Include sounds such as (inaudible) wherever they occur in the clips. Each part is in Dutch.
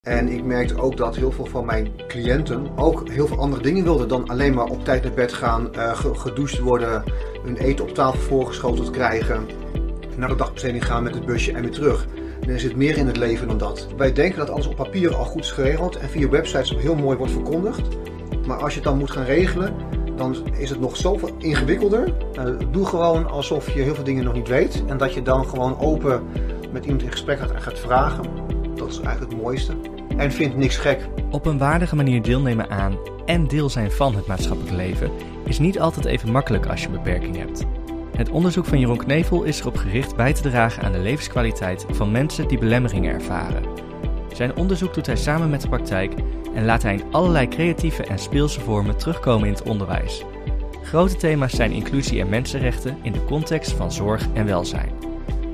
En ik merkte ook dat heel veel van mijn cliënten ook heel veel andere dingen wilden dan alleen maar op tijd naar bed gaan, uh, gedoucht worden, hun eten op tafel voorgeschoteld krijgen, naar de dagbesteding gaan met het busje en weer terug. Er zit meer in het leven dan dat. Wij denken dat alles op papier al goed is geregeld en via websites heel mooi wordt verkondigd. Maar als je het dan moet gaan regelen, dan is het nog zoveel ingewikkelder. Uh, doe gewoon alsof je heel veel dingen nog niet weet en dat je dan gewoon open met iemand in gesprek gaat en gaat vragen. Dat is eigenlijk het mooiste. En vind niks gek. Op een waardige manier deelnemen aan en deel zijn van het maatschappelijk leven is niet altijd even makkelijk als je beperking hebt. Het onderzoek van Jeroen Knevel is erop gericht bij te dragen aan de levenskwaliteit van mensen die belemmeringen ervaren. Zijn onderzoek doet hij samen met de praktijk en laat hij in allerlei creatieve en speelse vormen terugkomen in het onderwijs. Grote thema's zijn inclusie en mensenrechten in de context van zorg en welzijn.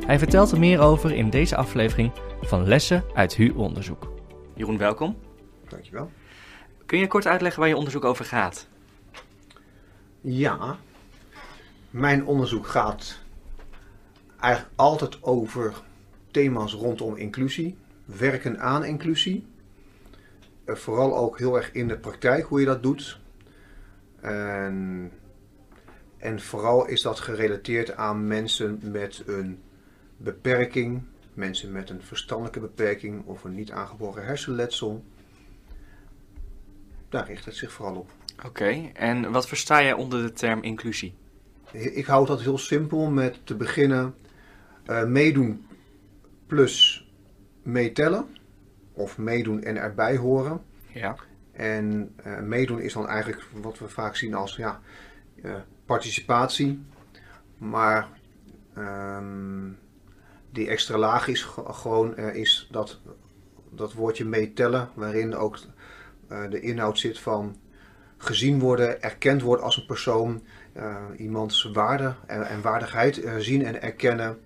Hij vertelt er meer over in deze aflevering van Lessen uit HU-onderzoek. Jeroen, welkom. Dankjewel. Kun je kort uitleggen waar je onderzoek over gaat? Ja, mijn onderzoek gaat eigenlijk altijd over thema's rondom inclusie, werken aan inclusie. Eh, vooral ook heel erg in de praktijk hoe je dat doet. En, en vooral is dat gerelateerd aan mensen met een beperking, mensen met een verstandelijke beperking of een niet aangeboren hersenletsel. Daar richt het zich vooral op. Oké, en wat versta jij onder de term inclusie? Ik houd dat heel simpel met te beginnen uh, meedoen plus meetellen. Of meedoen en erbij horen. Ja. En uh, meedoen is dan eigenlijk wat we vaak zien als ja, uh, participatie. Maar um, die extra laag is gewoon uh, is dat, dat woordje meetellen, waarin ook uh, de inhoud zit van gezien worden, erkend worden als een persoon, uh, iemands waarde en, waardigheid zien en erkennen.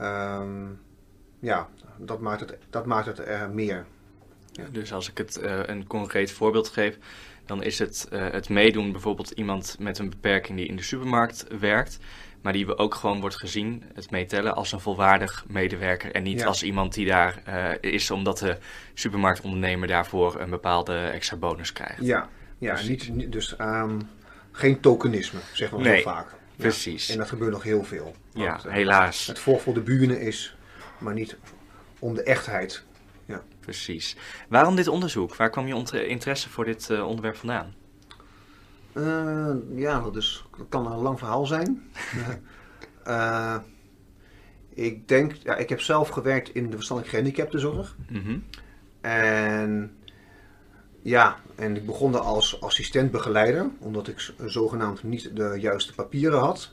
Um, ja, dat maakt het, dat maakt het meer. Dus als ik het een concreet voorbeeld geef, dan is het het meedoen bijvoorbeeld iemand met een beperking die in de supermarkt werkt maar die ook gewoon wordt gezien, het meetellen, als een volwaardig medewerker. En niet als iemand die daar uh, is omdat de supermarktondernemer daarvoor een bepaalde extra bonus krijgt. Ja, ja dus, niet, dus um, geen tokenisme, zeg maar nee, zo vaak. Precies. En dat gebeurt nog heel veel. Ja, want, uh, helaas. Het volg voor de buren is, maar niet om de echtheid. Ja. Precies. Waarom dit onderzoek? Waar kwam je interesse voor dit uh, onderwerp vandaan? Uh, ja, dat, is, dat kan een lang verhaal zijn. uh, (laughs) ik denk, ja, ik heb zelf gewerkt in de verstandelijk gehandicaptenzorg. Mm -hmm. En ja, en ik begon daar als assistentbegeleider, omdat ik zogenaamd niet de juiste papieren had.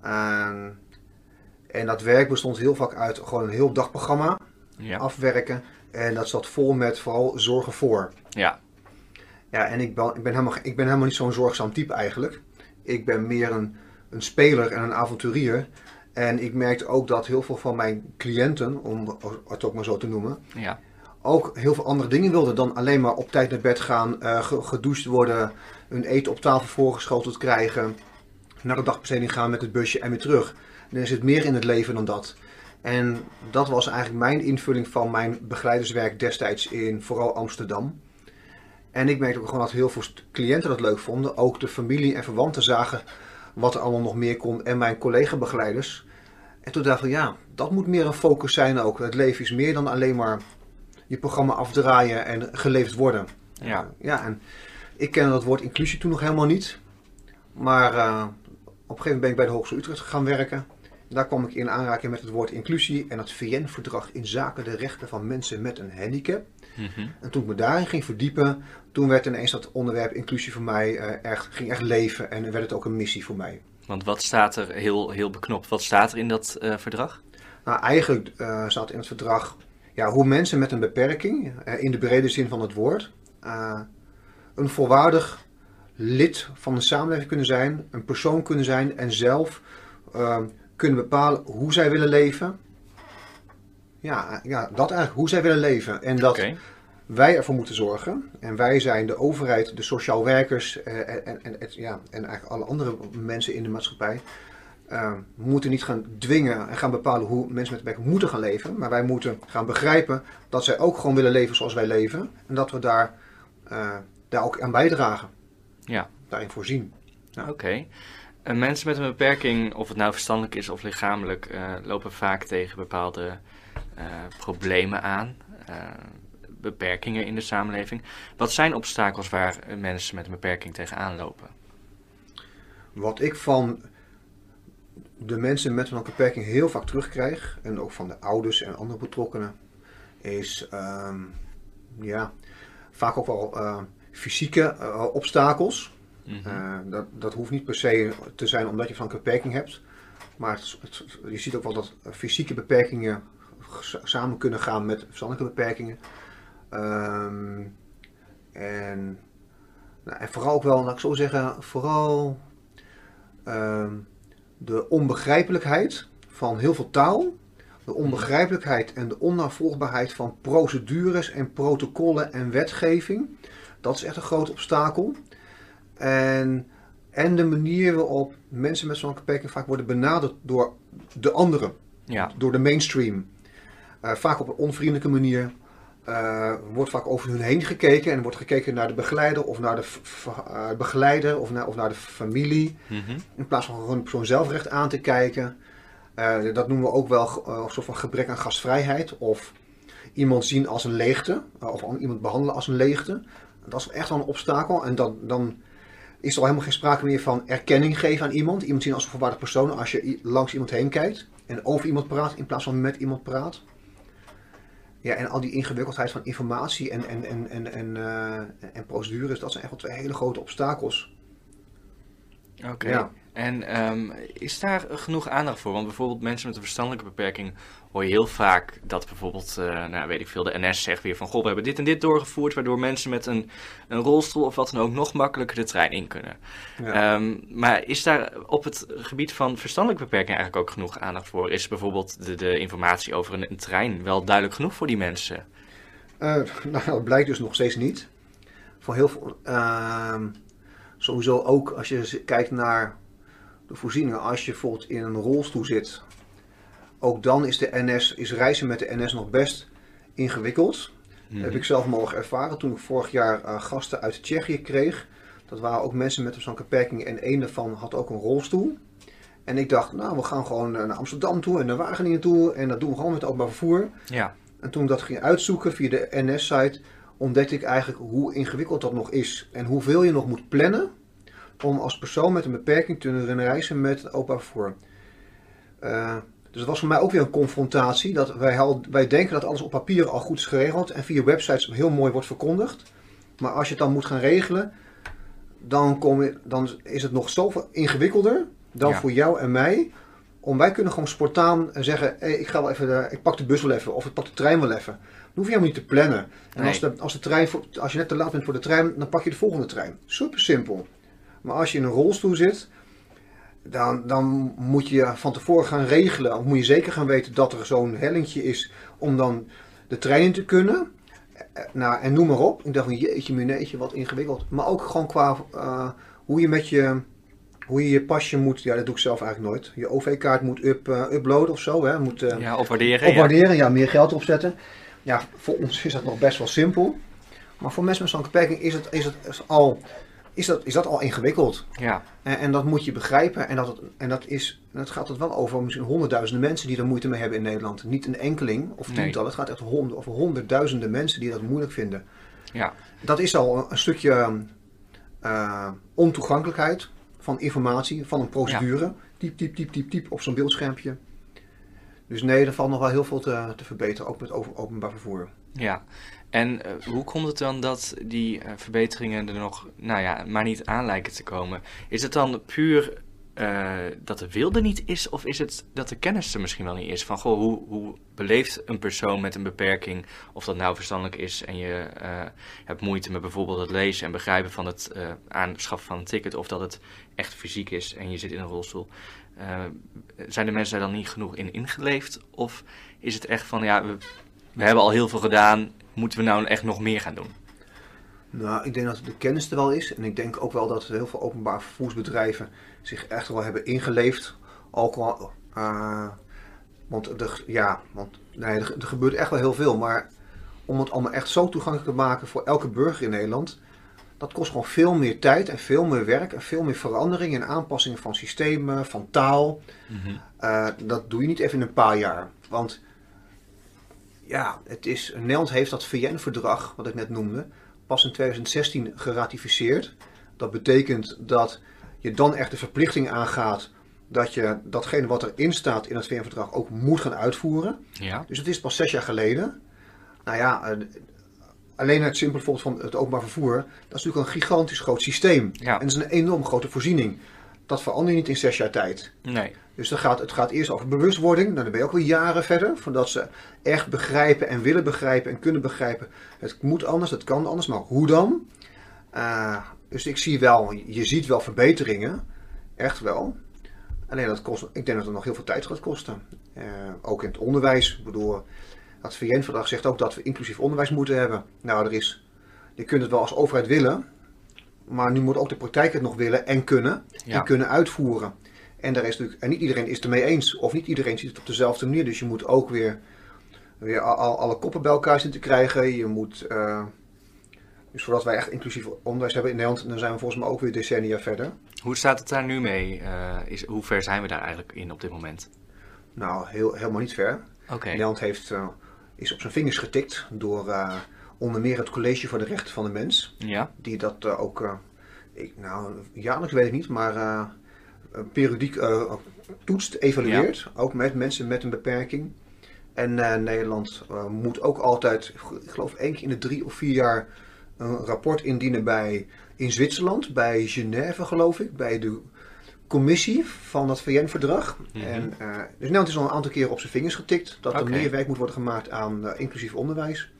En, en dat werk bestond heel vaak uit gewoon een heel dagprogramma ja. afwerken. En dat zat vol met vooral zorgen voor. Ja. Ja, en ik ben, ik ben, helemaal, ik ben helemaal niet zo'n zorgzaam type eigenlijk. Ik ben meer een, een speler en een avonturier. En ik merkte ook dat heel veel van mijn cliënten, om het ook maar zo te noemen, ja. ook heel veel andere dingen wilden dan alleen maar op tijd naar bed gaan, uh, gedoucht worden, hun eten op tafel voorgeschoteld krijgen, naar de dagbesteding gaan met het busje en weer terug. En er zit meer in het leven dan dat. En dat was eigenlijk mijn invulling van mijn begeleiderswerk destijds in vooral Amsterdam. En ik merkte ook gewoon dat heel veel cliënten dat leuk vonden. Ook de familie en verwanten zagen wat er allemaal nog meer kon. En mijn collega-begeleiders. En toen dacht ik van ja, dat moet meer een focus zijn ook. Het leven is meer dan alleen maar je programma afdraaien en geleefd worden. Ja. ja, en ik kende dat woord inclusie toen nog helemaal niet. Maar uh, op een gegeven moment ben ik bij de Hogeschool Utrecht gaan werken. Daar kwam ik in aanraking met het woord inclusie en het VN-verdrag in zaken de rechten van mensen met een handicap. Mm -hmm. En toen ik me daarin ging verdiepen, toen werd ineens dat onderwerp inclusie voor mij uh, echt, ging echt leven en werd het ook een missie voor mij. Want wat staat er heel, heel beknopt? Wat staat er in dat uh, verdrag? Nou, eigenlijk uh, staat in het verdrag ja, hoe mensen met een beperking, in de brede zin van het woord, een volwaardig lid van de samenleving kunnen zijn, een persoon kunnen zijn en zelf kunnen bepalen hoe zij willen leven. Ja, ja, dat eigenlijk, hoe zij willen leven. En dat okay. wij ervoor moeten zorgen. En wij zijn de overheid, de sociaal werkers eh, en, en, en, ja, en eigenlijk alle andere mensen in de maatschappij. Uh, we moeten niet gaan dwingen en gaan bepalen hoe mensen met een beperking moeten gaan leven. Maar wij moeten gaan begrijpen dat zij ook gewoon willen leven zoals wij leven. En dat we daar, uh, daar ook aan bijdragen. Ja. Daarin voorzien. Ja. Oké. Okay. mensen met een beperking, of het nou verstandelijk is of lichamelijk, uh, lopen vaak tegen bepaalde problemen aan. beperkingen in de samenleving. Wat zijn obstakels waar mensen met een beperking tegenaan lopen? Wat ik van de mensen met een beperking heel vaak terugkrijg, en ook van de ouders en andere betrokkenen, is um, ja, vaak ook wel uh, fysieke uh, obstakels. Mm -hmm. uh, dat, dat hoeft niet per se te zijn omdat je van een beperking hebt. Maar het, het, je ziet ook wel dat fysieke beperkingen samen kunnen gaan met verstandelijke beperkingen. Um, en, nou, en vooral ook wel, laat ik zo zeggen, vooral um, de onbegrijpelijkheid van heel veel taal, de onbegrijpelijkheid en de onnavolgbaarheid van procedures en protocollen en wetgeving. Dat is echt een groot obstakel. En, en de manier waarop mensen met zo'n beperking vaak worden benaderd door de anderen, ja. door de mainstream. Uh, vaak op een onvriendelijke manier. Uh, wordt vaak over hun heen gekeken en wordt gekeken naar de begeleider of naar de uh, begeleider of naar, of naar de familie. Mm -hmm. In plaats van gewoon persoon zelfrecht aan te kijken. Uh, dat noemen we ook wel een soort van gebrek aan gastvrijheid. Of iemand zien als een leegte. of iemand behandelen als een leegte. Dat is echt wel een obstakel. En dan, dan is er al helemaal geen sprake meer van erkenning geven aan iemand. Iemand zien als een volwaardig persoon als je langs iemand heen kijkt. En over iemand praat in plaats van met iemand praat. Ja, en al die ingewikkeldheid van informatie en, en, en, en, en, uh, en procedures, dat zijn echt wel twee hele grote obstakels. Oké. Okay. Ja. En um, is daar genoeg aandacht voor? Want bijvoorbeeld mensen met een verstandelijke beperking hoor je heel vaak dat bijvoorbeeld, uh, nou weet ik veel, de NS zegt weer van goh, we hebben dit en dit doorgevoerd, waardoor mensen met een, een rolstoel of wat dan ook nog makkelijker de trein in kunnen. Ja. Um, maar is daar op het gebied van verstandelijke beperking eigenlijk ook genoeg aandacht voor? Is bijvoorbeeld de, de informatie over een, een, trein wel duidelijk genoeg voor die mensen? Uh, (laughs) nou, dat blijkt dus nog steeds niet. Voor heel veel, uh, sowieso ook als je kijkt naar de voorzieningen, als je bijvoorbeeld in een rolstoel zit, ook dan is, de NS, is reizen met de NS nog best ingewikkeld. Mm. Dat heb ik zelf mogen ervaren toen ik vorig jaar uh, gasten uit Tsjechië kreeg. Dat waren ook mensen met zo'n beperking en een daarvan had ook een rolstoel. En ik dacht, nou, we gaan gewoon naar Amsterdam toe en naar Wageningen toe. En dat doen we gewoon met openbaar vervoer. Ja. En toen ik dat ging uitzoeken via de NS-site, ontdekte ik eigenlijk hoe ingewikkeld dat nog is. En hoeveel je nog moet plannen om als persoon met een beperking te kunnen reizen met openbaar vervoer. Uh, dus het was voor mij ook weer een confrontatie. Dat wij, wij denken dat alles op papier al goed is geregeld en via websites heel mooi wordt verkondigd. Maar als je het dan moet gaan regelen, dan, kom je, dan is het nog zoveel ingewikkelder dan ja. voor jou en mij. Om wij kunnen gewoon spontaan zeggen: hey, ik, ga wel even de, ik pak de bus wel even of ik pak de trein wel even. Dan hoef je helemaal niet te plannen. En Nee. als, de, als, de trein, als je net te laat bent voor de trein, dan pak je de volgende trein. Super simpel. Maar als je in een rolstoel zit, dan, dan moet je van tevoren gaan regelen. Of moet je zeker gaan weten dat er zo'n hellingje is om dan de trein in te kunnen. Nou, en noem maar op. Ik dacht van jeetje, mineetje, wat ingewikkeld. Maar ook gewoon qua uh, hoe je met je, hoe je je pasje moet, ja dat doe ik zelf eigenlijk nooit. Je OV-kaart moet up, uh, uploaden of zo. Hè. Moet, uh, ja, opwaarderen. Opwaarderen, ja. ja, meer geld erop zetten. Ja, voor ons is dat nog best wel simpel. Maar voor mensen met zo'n beperking is het, is het is al is dat, is dat al ingewikkeld. Ja. En, en, dat moet je begrijpen. En dat, het, en dat, is, dat gaat het wel over misschien honderdduizenden mensen die er moeite mee hebben in Nederland. Niet een enkeling of tiental. Nee. Het gaat echt hond, over honderdduizenden mensen die dat moeilijk vinden. Ja. Dat is al een, een stukje uh, ontoegankelijkheid van informatie, van een procedure. Ja. Typ, typ, typ, typ, typ op zo'n beeldschermpje. Dus nee, er valt nog wel heel veel te, te verbeteren, ook met over, openbaar vervoer. Ja, en uh, hoe komt het dan dat die uh, verbeteringen er nog, nou ja, maar niet aan lijken te komen? Is het dan puur uh, dat de wilde niet is, of is het dat de kennis er misschien wel niet is? Van goh, hoe, hoe beleeft een persoon met een beperking, of dat nou verstandelijk is en je hebt moeite met bijvoorbeeld het lezen en begrijpen van het aanschaffen van een ticket, of dat het echt fysiek is en je zit in een rolstoel? zijn de mensen daar dan niet genoeg in ingeleefd? Of is het echt van ja, we, we hebben al heel veel gedaan, moeten we nou echt nog meer gaan doen? Nou, ik denk dat de kennis er wel is. En ik denk ook wel dat heel veel openbaar vervoersbedrijven zich echt wel hebben ingeleefd Ook al, uh, want, de, ja, want nee, er, er, gebeurt echt wel heel veel. Maar om het allemaal echt zo toegankelijk te maken voor elke burger in Nederland, dat kost gewoon veel meer tijd en veel meer werk en veel meer verandering en aanpassingen van systemen, van taal. Mm dat doe je niet even in een paar jaar. Want ja, het is, Nederland heeft dat VN-verdrag, wat ik net noemde, pas in 2016 geratificeerd. Dat betekent dat je dan echt de verplichting aangaat dat je datgene wat erin staat in het VN-verdrag ook moet gaan uitvoeren. Ja. Dus het is pas zes jaar geleden. Nou ja, eh, alleen het simpele voorbeeld van het openbaar vervoer, dat is natuurlijk een gigantisch groot systeem. Ja. En het is een enorm grote voorziening. Dat verandert niet in zes jaar tijd. Nee. Dus dan gaat, het gaat eerst over bewustwording. Nou, dan ben je ook weer jaren verder. Voordat ze echt begrijpen en willen begrijpen en kunnen begrijpen. Het moet anders, het kan anders. Maar hoe dan? Uh, dus ik zie wel, je ziet wel verbeteringen. Echt wel. Alleen dat kost, ik denk dat het nog heel veel tijd gaat kosten. Uh, ook in het onderwijs. Ik bedoel, dat VN-verdrag zegt ook dat we inclusief onderwijs moeten hebben. Nou, er is, je kunt het wel als overheid willen. Maar nu moet ook de praktijk het nog willen en kunnen. En kunnen uitvoeren. En, daar is natuurlijk, en niet iedereen is het ermee eens. Of niet iedereen ziet het op dezelfde manier. Dus je moet ook weer, weer al, alle koppen bij elkaar zien te krijgen. Je moet... Uh, dus voordat wij echt inclusief onderwijs hebben in Nederland, dan zijn we volgens mij ook weer decennia verder. Hoe staat het daar nu mee? Uh, is, hoe ver zijn we daar eigenlijk in op dit moment? Nou, heel, helemaal niet ver. Okay. Nederland heeft, uh, is op zijn vingers getikt door uh, onder meer het College voor de Rechten van de Mens. Ja. Die dat ook, ik, nou, jaarlijks weet ik niet, maar periodiek toetst, evalueert. Ook met mensen met een beperking. En Nederland moet ook altijd, ik geloof één keer in de drie of vier jaar een rapport indienen bij, in Zwitserland, bij Genève geloof ik, bij de commissie van dat VN-verdrag. Mhm. en, uh, dus Nederland is al een aantal keer op zijn vingers getikt dat er meer werk moet worden gemaakt aan uh, inclusief onderwijs.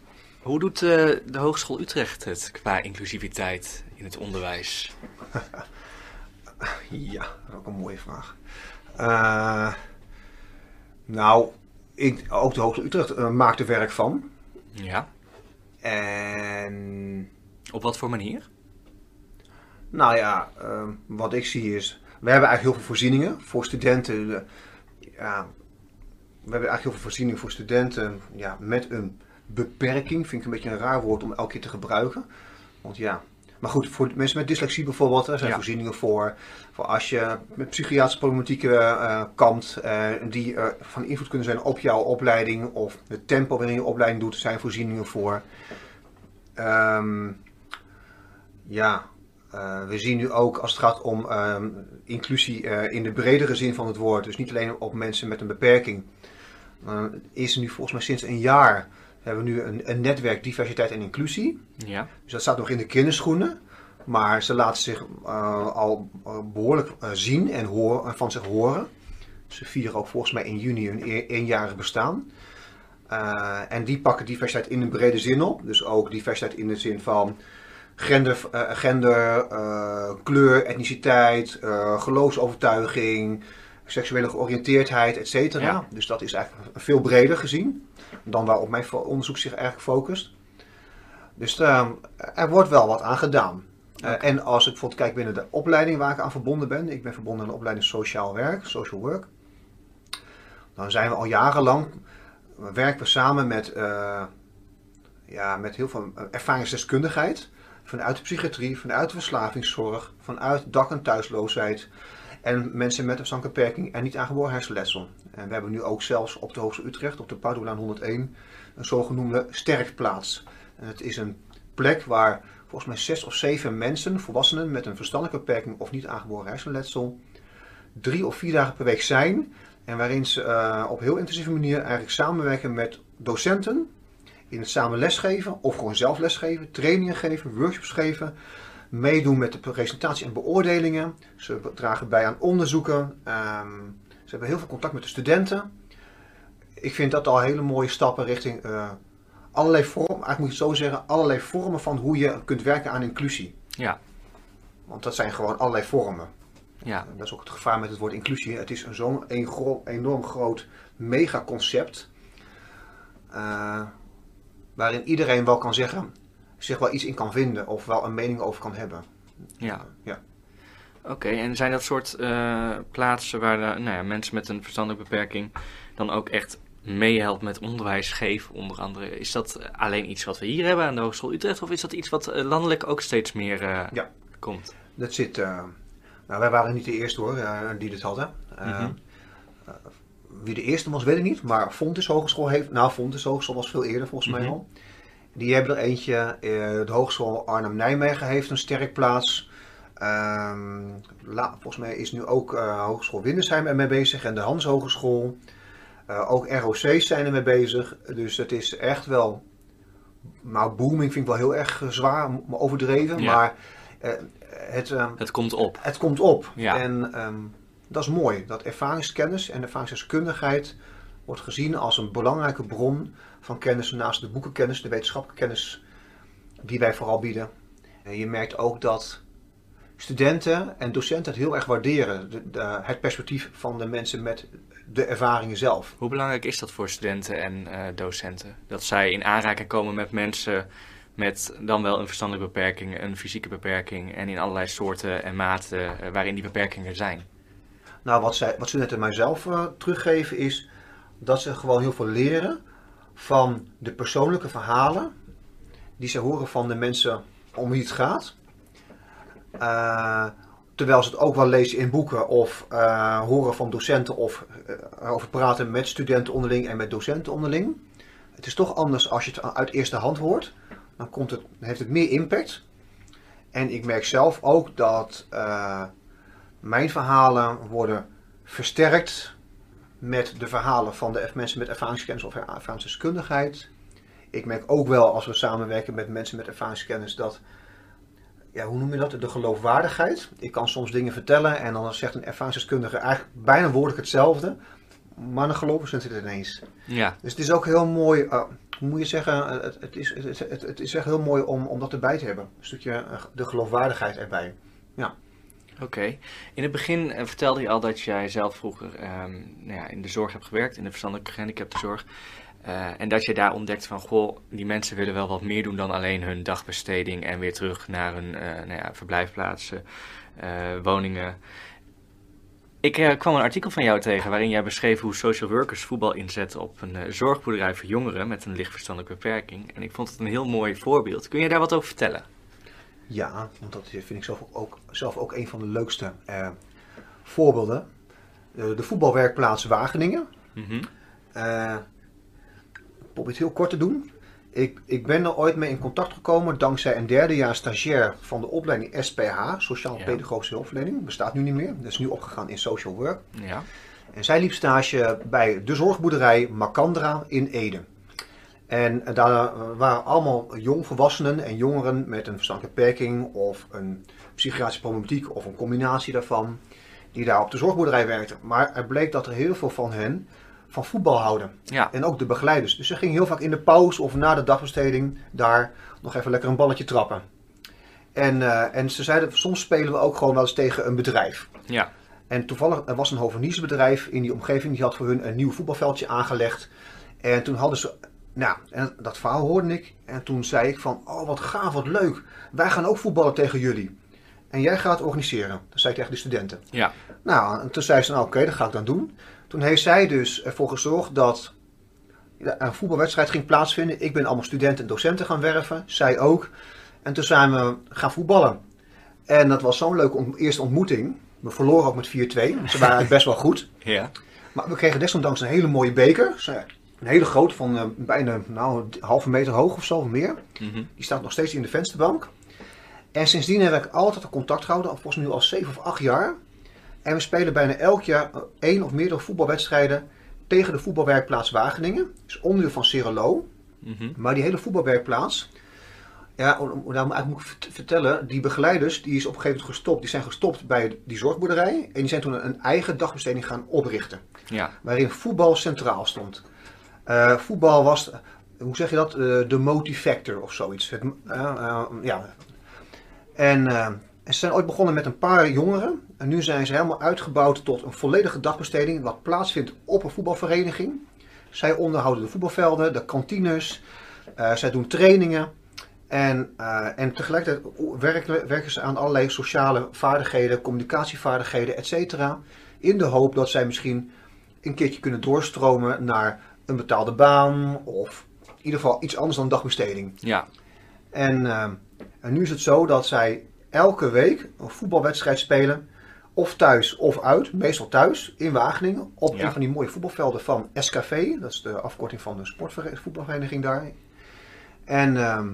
Hoe doet uh, de Hogeschool Utrecht het qua inclusiviteit in het onderwijs? (laughs) ja, dat is ook een mooie vraag. nou, ik, ook de Hogeschool Utrecht maakt er werk van. Ja. En... Op wat voor manier? Nou ja, ehm, wat ik zie is... We hebben eigenlijk heel veel voorzieningen voor studenten. ja, we hebben eigenlijk heel veel voorzieningen voor studenten ja, met een beperking. Vind ik een beetje een raar woord om elke keer te gebruiken. Want ja, maar goed, voor mensen met dyslexie bijvoorbeeld, er zijn voorzieningen voor. Voor als je met psychiatrische problematieken uh, kampt, uh, die uh, van invloed kunnen zijn op jouw opleiding of het tempo waarin je opleiding doet, zijn voorzieningen voor. Um, ja, we zien nu ook als het gaat om um, inclusie in de bredere zin van het woord, dus niet alleen op mensen met een beperking, is er nu volgens mij sinds een jaar hebben we nu een, een netwerk diversiteit en inclusie. Ja. Dus dat staat nog in de kinderschoenen. Maar ze laten zich uh, al uh, behoorlijk uh, zien en horen, van zich horen. Ze vieren ook volgens mij in juni hun e eenjarig bestaan. en die pakken diversiteit in een brede zin op. Dus ook diversiteit in de zin van gender, gender kleur, etniciteit, geloofsovertuiging, seksuele georiënteerdheid, et cetera. Ja. Dus dat is eigenlijk veel breder gezien dan waarop mijn onderzoek zich eigenlijk focust. Dus uh, er wordt wel wat aan gedaan. Uh, en als ik bijvoorbeeld kijk binnen de opleiding waar ik aan verbonden ben, ik ben verbonden aan de opleiding Sociaal Werk, Social Work, dan zijn we al jarenlang, we werken we samen met, uh, ja, met heel veel ervaringsdeskundigheid, vanuit de psychiatrie, vanuit de verslavingszorg, vanuit dak- en thuisloosheid, en mensen met een verstandelijke en niet aangeboren hersenletsel. En we hebben nu ook zelfs op de Hoogste Utrecht, op de Padulaan 101, een zogenoemde sterkplaats. Het is een plek waar volgens mij zes of zeven mensen, volwassenen met een verstandelijke beperking of niet aangeboren hersenletsel, drie of vier dagen per week zijn. En waarin ze uh, op heel intensieve manier eigenlijk samenwerken met docenten in het samen lesgeven of gewoon zelf lesgeven, trainingen geven, workshops geven meedoen met de presentatie en beoordelingen. Ze dragen bij aan onderzoeken. Um, ze hebben heel veel contact met de studenten. Ik vind dat al hele mooie stappen richting uh, allerlei vormen, eigenlijk moet je het zo zeggen, allerlei vormen van hoe je kunt werken aan inclusie. Ja. Want dat zijn gewoon allerlei vormen. Ja. Dat is ook het gevaar met het woord inclusie. Het is zo'n een enorm groot megaconcept. Uh, waarin iedereen wel kan zeggen, zich wel iets in kan vinden of wel een mening over kan hebben. Ja. ja. Oké, en zijn dat soort uh, plaatsen waar nou ja, mensen met een verstandelijke beperking dan ook echt meehelpt met onderwijs geven, onder andere? Is dat alleen iets wat we hier hebben aan de Hogeschool Utrecht, of is dat iets wat landelijk ook steeds meer ja. komt? Dat zit. nou, wij waren niet de eerste hoor, die dit hadden. Mm wie de eerste was, weet ik niet. Maar Fontes Hogeschool heeft. Nou, Fontes Hogeschool was veel eerder volgens mij mhm. al. Die hebben er eentje. Uh, de Hogeschool Arnhem-Nijmegen heeft een sterk plaats. Ehm, volgens mij is nu ook uh, Hogeschool Windersheim ermee bezig. En de Hans Hogeschool. Uh, ook ROC's zijn ermee bezig. Dus het is echt wel. Nou, booming vind ik wel heel erg zwaar, overdreven. Maar het, ehm, het komt op. Het komt op. Ja. En um, dat is mooi. Dat ervaringskennis en ervaringsdeskundigheid wordt gezien als een belangrijke bron van kennis naast de boekenkennis, de wetenschappelijke kennis die wij vooral bieden. En je merkt ook dat studenten en docenten het heel erg waarderen, de, het perspectief van de mensen met de ervaringen zelf. Hoe belangrijk is dat voor studenten en uh, docenten? Dat zij in aanraking komen met mensen met dan wel een verstandelijke beperking, een fysieke beperking en in allerlei soorten en maten eh, waarin die beperkingen zijn. Nou, wat, zij, wat studenten mijzelf uh, teruggeven is dat ze gewoon heel veel leren van de persoonlijke verhalen die ze horen van de mensen om wie het gaat. Uh, terwijl ze het ook wel lezen in boeken of uh, horen van docenten of uh, over praten met studenten onderling en met docenten onderling. Het is toch anders als je het uit eerste hand hoort. Dan komt het, heeft het meer impact. En ik merk zelf ook dat mijn verhalen worden versterkt met de verhalen van de mensen met ervaringskennis of ervaringsdeskundigheid. Ik merk ook wel als we samenwerken met mensen met ervaringskennis dat, ja, hoe noem je dat, de geloofwaardigheid. Ik kan soms dingen vertellen en dan zegt een ervaringsdeskundige eigenlijk bijna woordelijk hetzelfde, maar dan geloven ze het ineens. Ja. Dus het is ook heel mooi, uh, hoe moet je zeggen, het, het, is, het, het, het is echt heel mooi om, om dat erbij te hebben. Een stukje uh, de geloofwaardigheid erbij. Ja. Oké. In het begin uh, vertelde je al dat jij zelf vroeger um, nou ja, in de zorg hebt gewerkt, in de verstandelijke gehandicaptenzorg. Uh, en dat je daar ontdekt van, goh, die mensen willen wel wat meer doen dan alleen hun dagbesteding en weer terug naar hun uh, nou ja, verblijfplaatsen, woningen. Ik kwam een artikel van jou tegen waarin jij beschreef hoe social workers voetbal inzetten op een zorgboerderij voor jongeren met een lichtverstandelijke beperking. En ik vond het een heel mooi voorbeeld. Kun je daar wat over vertellen? Ja, want dat vind ik zelf ook, zelf ook een van de leukste eh, voorbeelden. Uh, de voetbalwerkplaats Wageningen. Mm -hmm. ik probeer het heel kort te doen. Ik, ik ben er ooit mee in contact gekomen dankzij een derdejaars stagiair van de opleiding SPH, Sociaal Pedagogische Hulpverlening. Bestaat nu niet meer. Dat is nu opgegaan in Social Work. Ja. En zij liep stage bij de zorgboerderij Macandra in Ede. En daar waren allemaal jongvolwassenen en jongeren met een verstandelijke beperking of een psychiatrische problematiek of een combinatie daarvan, die daar op de zorgboerderij werkten. Maar er bleek dat er heel veel van hen van voetbal houden. Ja. En ook de begeleiders. Dus ze gingen heel vaak in de pauze of na de dagbesteding daar nog even lekker een balletje trappen. En, uh, en ze zeiden, soms spelen we ook gewoon wel eens tegen een bedrijf. Ja. En toevallig, er was een Hoveniese bedrijf in die omgeving, die had voor hun een nieuw voetbalveldje aangelegd. En toen hadden ze nou, en dat verhaal hoorde ik. En toen zei ik van, oh wat gaaf, wat leuk. Wij gaan ook voetballen tegen jullie. En jij gaat organiseren. Dat zei ik tegen de studenten. Ja. Nou, en toen zei ze, nou oké, dat ga ik dan doen. Toen heeft zij dus ervoor gezorgd dat een voetbalwedstrijd ging plaatsvinden. Ik ben allemaal studenten en docenten gaan werven. Zij ook. En toen zijn we gaan voetballen. En dat was zo'n leuke eerste ontmoeting. We verloren ook met 4-2. Ze waren (laughs) best wel goed. Ja. Maar we kregen desondanks een hele mooie beker. Een hele grote van uh, bijna nou, een halve meter hoog of zo of meer. Mhm. Die staat nog steeds in de vensterbank. En sindsdien heb ik altijd contact gehouden, volgens mij nu al zeven of acht jaar. En we spelen bijna elk jaar eh, één of meerdere voetbalwedstrijden tegen de voetbalwerkplaats Wageningen. Dat is onderdeel van Cerelo. Mm Maar die hele voetbalwerkplaats, ja, daarom moet ik vertellen, die begeleiders die is op een gegeven moment gestopt. Die zijn gestopt bij die zorgboerderij en die zijn toen een eigen dagbesteding gaan oprichten. Ja. Waarin voetbal centraal stond. Uh, voetbal was, hoe zeg je dat, uh, de motivactor of zoiets. Uh, ja. En, ze zijn ooit begonnen met een paar jongeren. En nu zijn ze helemaal uitgebouwd tot een volledige dagbesteding. Wat plaatsvindt op een voetbalvereniging. Zij onderhouden de voetbalvelden, de kantines. zij doen trainingen. En, en tegelijkertijd werken, werken ze aan allerlei sociale vaardigheden, communicatievaardigheden, et cetera. In de hoop dat zij misschien een keertje kunnen doorstromen naar een betaalde baan of in ieder geval iets anders dan dagbesteding. Ja. En, uh, en nu is het zo dat zij elke week een voetbalwedstrijd spelen. Of thuis of uit, meestal thuis in Wageningen. Op Ja. een van die mooie voetbalvelden van SKV. Dat is de afkorting van de sportvoetbalvereniging daar. En, ehm,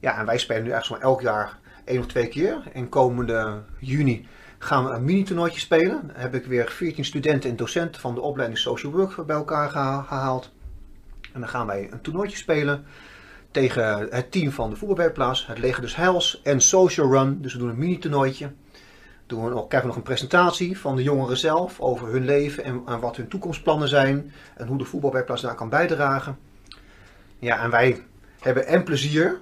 ja, en wij spelen nu eigenlijk zo'n elk jaar één of twee keer. En komende juni gaan we een mini-toernooitje spelen. Dan heb ik weer 14 studenten en docenten van de opleiding Social Work bij elkaar geha- gehaald. En dan gaan wij een toernooitje spelen tegen het team van de voetbalwerkplaats. Het Leger dus Heils en Social Run. Dus we doen een mini-toernooitje. Doen we krijgen we nog een presentatie van de jongeren zelf over hun leven en, en wat hun toekomstplannen zijn. En hoe de voetbalwerkplaats daar kan bijdragen. Ja, en wij hebben en plezier.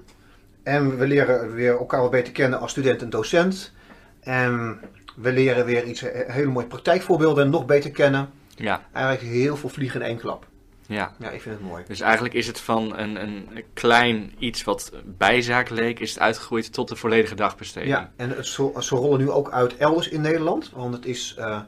En we leren weer elkaar wat beter kennen als student en docent. En we leren weer iets, he- hele mooie praktijkvoorbeelden nog beter kennen. Ja, Eigenlijk heel veel vliegen in één klap. Ja. Ja, ik vind het mooi. Dus eigenlijk is het van een, een klein iets wat bijzaak leek, is het uitgegroeid tot de volledige dagbesteding. Ja, en het, ze rollen nu ook uit elders in Nederland. Want het, is, eh,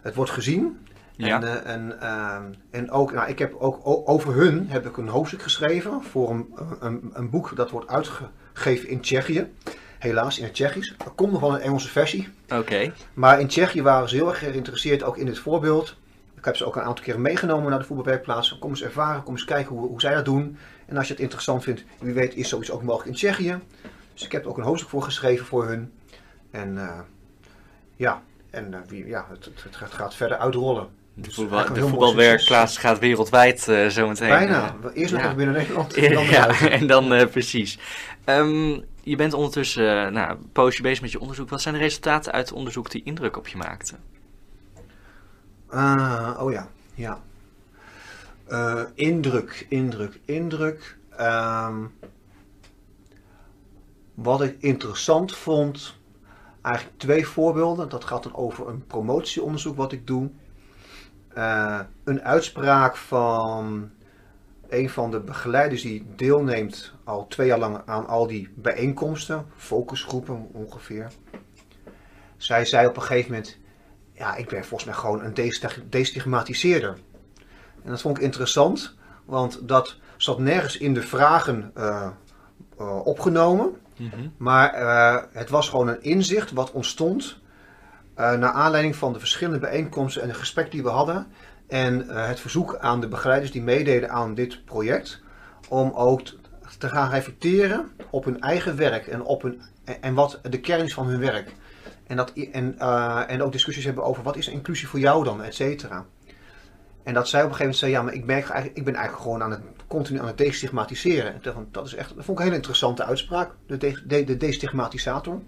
het wordt gezien. Ja. En, eh, en, eh, en ook, nou, ik heb ook over hun heb ik een hoofdstuk geschreven voor een, een, een boek dat wordt uitgegeven in Tsjechië. Helaas in het Tsjechisch. Er komt nog wel een Engelse versie. Oké. Maar in Tsjechië waren ze heel erg geïnteresseerd ook in dit voorbeeld. Ik heb ze ook een aantal keren meegenomen naar de voetbalwerkplaats. Kom eens ervaren, kom eens kijken hoe, hoe zij dat doen. En als je het interessant vindt, wie weet is zoiets ook mogelijk in Tsjechië. Dus ik heb er ook een hoofdstuk voor geschreven voor hun. En eh, ja, en eh, wie, ja het, het, het gaat- verder uitrollen. De, Dus voetbal, de voetbalwerkplaats gaat wereldwijd eh zometeen. Bijna. Eerst nog ja. binnen Nederland. en (laughs) dan ja, en dan (laughs) precies. Ehm, je bent ondertussen nou, een poosje bezig met je onderzoek. Wat zijn de resultaten uit het onderzoek die indruk op je maakten? Ah, oh ja, ja. Eh, indruk, indruk, indruk. Ehm, wat ik interessant vond, eigenlijk twee voorbeelden. Dat gaat dan over een promotieonderzoek wat ik doe. Eh, een uitspraak van een van de begeleiders die deelneemt al twee jaar lang aan al die bijeenkomsten, focusgroepen ongeveer. Zij zei op een gegeven moment, ja, ik ben volgens mij gewoon een destigmatiseerder. En dat vond ik interessant, want dat zat nergens in de vragen eh, eh, opgenomen. Maar eh, het was gewoon een inzicht wat ontstond naar aanleiding van de verschillende bijeenkomsten en de gesprekken die we hadden. En het verzoek aan de begeleiders die meededen aan dit project om ook te gaan reflecteren op hun eigen werk en, op hun, en wat de kern is van hun werk. En, dat, en, eh, en ook discussies hebben over wat is inclusie voor jou dan, et cetera. En dat zij op een gegeven moment zei, ja, maar ik, merk eigenlijk, ik ben eigenlijk gewoon aan het, continu aan het destigmatiseren. En dacht dat is echt, dat vond ik een hele interessante uitspraak. De, de, de, de destigmatisator,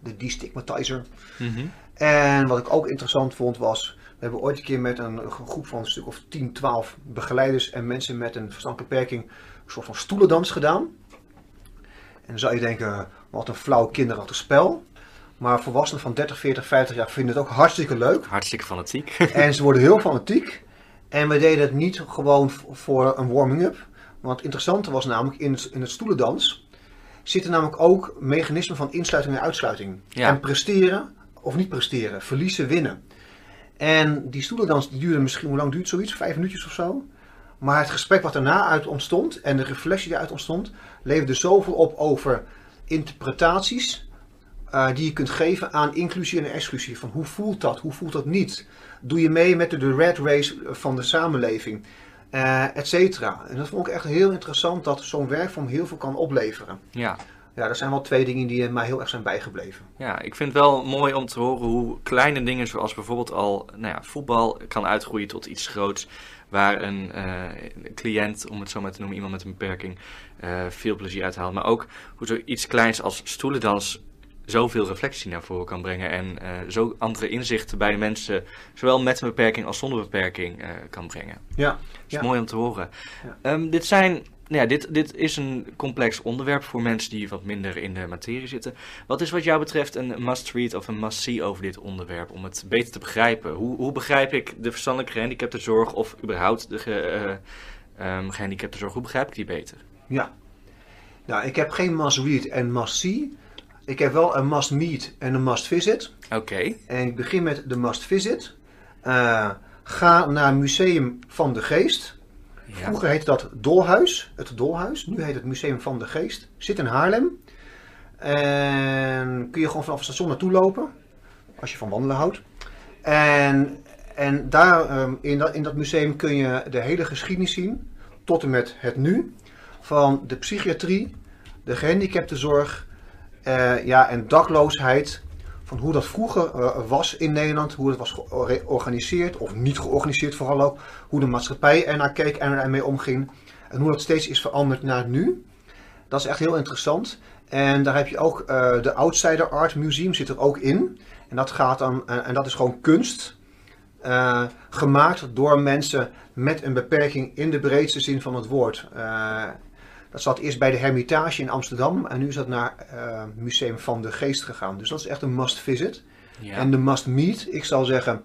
de destigmatizer. Mhm. En wat ik ook interessant vond was, we hebben ooit een keer met een groep van een stuk of 10, 12 begeleiders en mensen met een verstandelijke beperking een soort van stoelendans gedaan. En dan zou je denken, wat een flauw kinderachtig spel. Maar volwassenen van 30, 40, 50 jaar vinden het ook hartstikke leuk. Hartstikke fanatiek. (laughs) En ze worden heel fanatiek. En we deden het niet gewoon voor een warming-up. Want het interessante was namelijk in het, in het stoelendans zitten namelijk ook mechanismen van insluiting en uitsluiting. Ja. En presteren of niet presteren, verliezen, winnen. En die stoelendans die duurde misschien, hoe lang duurt zoiets? Vijf minuutjes of zo. Maar het gesprek wat daarna uit ontstond en de reflectie die eruit ontstond, leverde zoveel op over interpretaties eh, die je kunt geven aan inclusie en exclusie. Van hoe voelt dat, hoe voelt dat niet? Doe je mee met de, de red race van de samenleving, eh et cetera. En dat vond ik echt heel interessant dat zo'n werkvorm heel veel kan opleveren. ja. Ja, dat zijn wel twee dingen die mij heel erg zijn bijgebleven. Ja, ik vind het wel mooi om te horen hoe kleine dingen zoals bijvoorbeeld al nou ja, voetbal kan uitgroeien tot iets groots. Waar een eh, cliënt, om het zo maar te noemen, iemand met een beperking, eh, veel plezier uit haalt. Maar ook hoe zoiets kleins als stoelendans zoveel reflectie naar voren kan brengen. En eh, zo andere inzichten bij de mensen, zowel met een beperking als zonder beperking, eh, kan brengen. Ja, Dat is Ja. mooi om te horen. Ja. Ehm, dit, zijn, ja, dit, dit is een complex onderwerp voor mensen die wat minder in de materie zitten. Wat is wat jou betreft een must-read of een must-see over dit onderwerp om het beter te begrijpen? Hoe, hoe begrijp ik de verstandelijke gehandicaptenzorg of überhaupt de ge, gehandicaptenzorg? Hoe begrijp ik die beter? ja. Nou, ik heb geen must read en must see. Ik heb wel een must meet en een must visit. Oké. En ik begin met de must visit. Uh, ga naar Museum van de Geest. Ja. Vroeger heette dat Dolhuis, het Dolhuis. Nu heet het Museum van de Geest. Zit in Haarlem. En kun je gewoon vanaf het station naartoe lopen. Als je van wandelen houdt. En, en daar um, in, dat, in dat museum kun je de hele geschiedenis zien. Tot en met het nu. Van de psychiatrie, de gehandicaptenzorg uh, ja, en dakloosheid. Van hoe dat vroeger uh, was in Nederland. Hoe dat was georganiseerd. Of niet georganiseerd vooral ook. Hoe de maatschappij ernaar keek en ermee omging. En hoe dat steeds is veranderd naar nu. Dat is echt heel interessant. En daar heb je ook de Outsider Art Museum zit er ook in. En dat gaat dan, en dat is gewoon kunst. Gemaakt door mensen met een beperking in de breedste zin van het woord. Dat zat eerst bij de Hermitage in Amsterdam en nu is dat naar Museum van de Geest gegaan. Dus dat is echt een must visit. Ja. En de must meet, ik zal zeggen,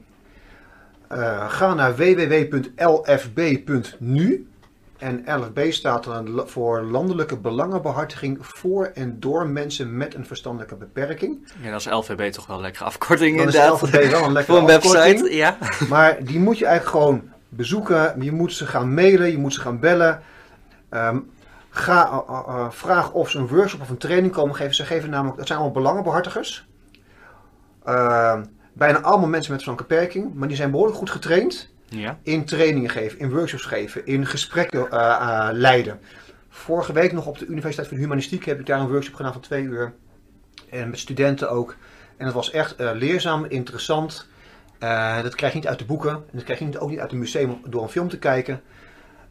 ga naar www.lfb.nu. En LFB staat dan voor Landelijke Belangenbehartiging voor en door mensen met een verstandelijke beperking. Ja, dat is LVB toch wel een lekkere afkorting Dan is inderdaad. LVB wel een (laughs) lekkere voor een afkorting. website, ja. Maar die moet je eigenlijk gewoon bezoeken. Je moet ze gaan mailen, je moet ze gaan bellen. Um, ga, uh, uh, vraag of ze een workshop of een training komen geven. Ze geven namelijk, dat zijn allemaal belangenbehartigers. Uh, bijna allemaal mensen met zo'n beperking, maar die zijn behoorlijk goed getraind Ja. in trainingen geven, in workshops geven, in gesprekken leiden. Vorige week nog op de Universiteit van Humanistiek heb ik daar een workshop gedaan van twee uur. En met studenten ook. En dat was echt leerzaam, interessant. Dat krijg je niet uit de boeken. En dat krijg je niet, ook niet uit het museum door een film te kijken.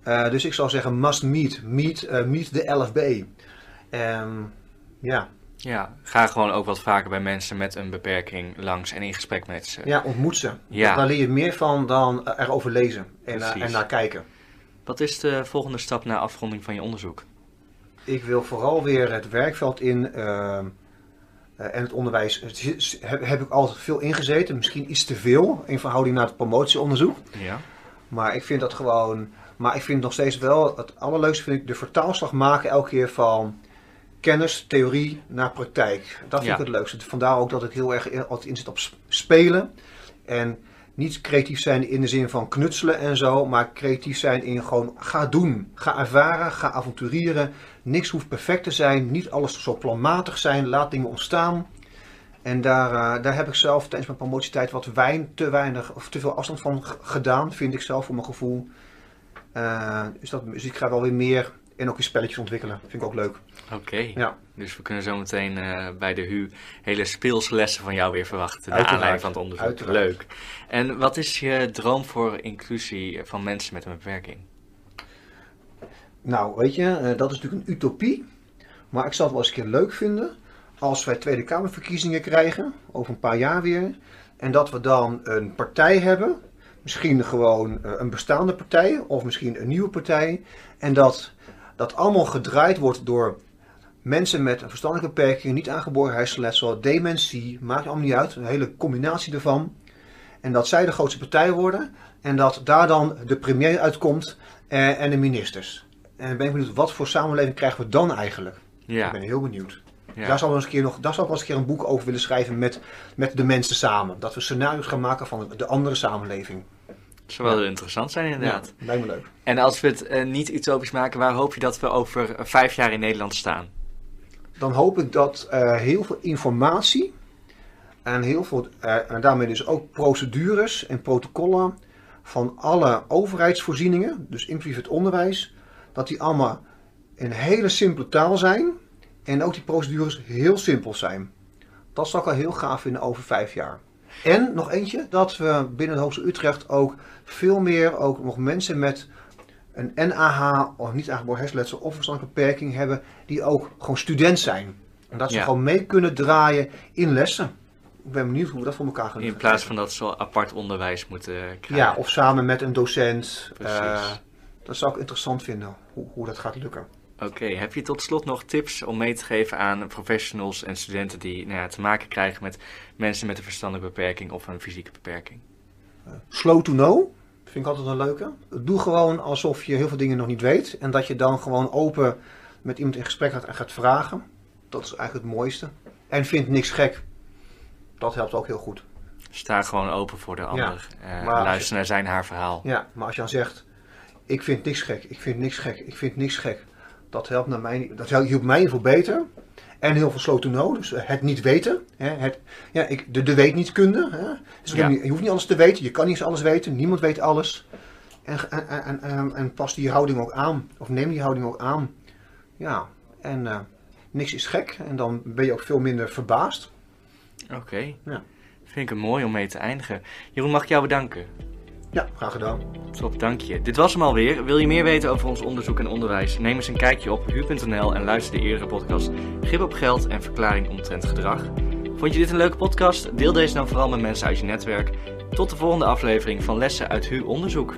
Uh, dus ik zou zeggen, must meet. Meet, uh, meet de LFB. Um, ja. Ja, ga gewoon ook wat vaker bij mensen met een beperking langs en in gesprek met ze. Ja, ontmoet ze. Ja. Daar leer je meer van dan erover lezen en, en naar kijken. Wat is de volgende stap na afronding van je onderzoek? Ik wil vooral weer het werkveld in uh, en het onderwijs. Heb, heb ik altijd veel ingezeten, misschien iets te veel in verhouding naar het promotieonderzoek. Ja. Maar ik vind dat gewoon. Maar ik vind nog steeds wel. Het allerleukste vind ik de vertaalslag maken elke keer van kennis, theorie naar praktijk. Dat vind Ja. ik het leukste. Vandaar ook dat ik heel erg in- altijd inzet op spelen. En niet creatief zijn in de zin van knutselen en zo, maar creatief zijn in gewoon ga doen. Ga ervaren, ga avonturieren. Niks hoeft perfect te zijn, niet alles zo planmatig zijn. Laat dingen ontstaan. En daar, eh, daar heb ik zelf tijdens mijn promotietijd wat wijn, te weinig of te veel afstand van gedaan, vind ik zelf voor mijn gevoel. Dus, dat, dus ik ga wel weer meer en ook in spelletjes ontwikkelen. Vind ik ook leuk. Oké. Ja. Dus we kunnen zo meteen eh, bij de HU hele speelse lessen van jou weer verwachten. Naar aanleiding van het onderzoek. Uiteraard. Leuk. En wat is je droom voor inclusie van mensen met een beperking? Nou, weet je, eh, dat is natuurlijk een utopie. Maar ik zou het wel eens een keer leuk vinden als wij Tweede Kamerverkiezingen krijgen, over een paar jaar weer. En dat we dan een partij hebben, misschien gewoon eh, een bestaande partij of misschien een nieuwe partij. En dat dat allemaal gedraaid wordt door mensen met een verstandelijke beperking, niet aangeboren hersenletsel, dementie, maakt allemaal niet uit, een hele combinatie ervan. En dat zij de grootste partij worden en dat daar dan de premier uitkomt eh, en de ministers. En ben ik benieuwd, wat voor samenleving krijgen we dan eigenlijk? Ja. Ik ben heel benieuwd. Ja. Daar, zal we eens een keer nog, daar ik wel eens een keer een boek over willen schrijven met, met de mensen samen. Dat we scenario's gaan maken van de andere samenleving. Het zou wel Ja. interessant zijn inderdaad. Ja, lijkt me leuk. En als we het eh, niet utopisch maken, waar hoop je dat we over eh, vijf jaar in Nederland staan? Dan hoop ik dat eh, heel veel informatie en heel veel, en daarmee dus ook procedures en protocollen van alle overheidsvoorzieningen, dus inclusief het onderwijs, dat die allemaal in hele simpele taal zijn en ook die procedures heel simpel zijn. Dat zou ik al heel gaaf vinden over vijf jaar. En nog eentje, dat we binnen het Hoogste Utrecht ook veel meer ook nog mensen met een NAH of niet aangeboren hersenletsel of verstandelijke beperking hebben, die ook gewoon student zijn. En dat ze Ja. gewoon mee kunnen draaien in lessen. Ik ben benieuwd hoe we dat voor elkaar gaan In plaats van dat ze apart onderwijs moeten krijgen. Ja, of samen met een docent. Precies. Eh, dat zou ik interessant vinden, hoe, hoe dat gaat lukken. Oké, heb je tot slot nog tips om mee te geven aan professionals en studenten die nou ja, te maken krijgen met mensen met een verstandelijke beperking of een fysieke beperking? Slow to know, vind ik altijd een leuke. Doe gewoon alsof je heel veel dingen nog niet weet. En dat je dan gewoon open met iemand in gesprek gaat en gaat vragen. Dat is eigenlijk het mooiste. En vindt niks gek. Dat helpt ook heel goed. Sta gewoon open voor de ander. Eh, maar- luister naar zijn haar verhaal. Ja, maar als je dan zegt, ik vind niks gek, ik vind niks gek, ik vind niks gek. Dat helpt, naar mij, dat helpt hielp mij geval beter. En heel veel slow to know, dus eh, het niet weten. Hè, het, ja, ik, de, de weet niet kunde. Hè. Dus Ja. Je hoeft niet alles te weten, je kan niet eens alles weten, niemand weet alles. En, en, en, en, en pas die houding ook aan, of neem die houding ook aan. Ja, en eh, niks is gek en dan ben je ook veel minder verbaasd. Oké. Ja. Vind ik het mooi om mee te eindigen. Jeroen, mag ik jou bedanken? Ja, graag gedaan. Top, dank je. Dit was hem alweer. Wil je meer weten over ons onderzoek en onderwijs? Neem eens een kijkje op hu.nl en luister de eerdere podcast Grip op Geld en Verklaring omtrent gedrag. Vond je dit een leuke podcast? Deel deze dan vooral met mensen uit je netwerk. Tot de volgende aflevering van Lessen uit HU Onderzoek.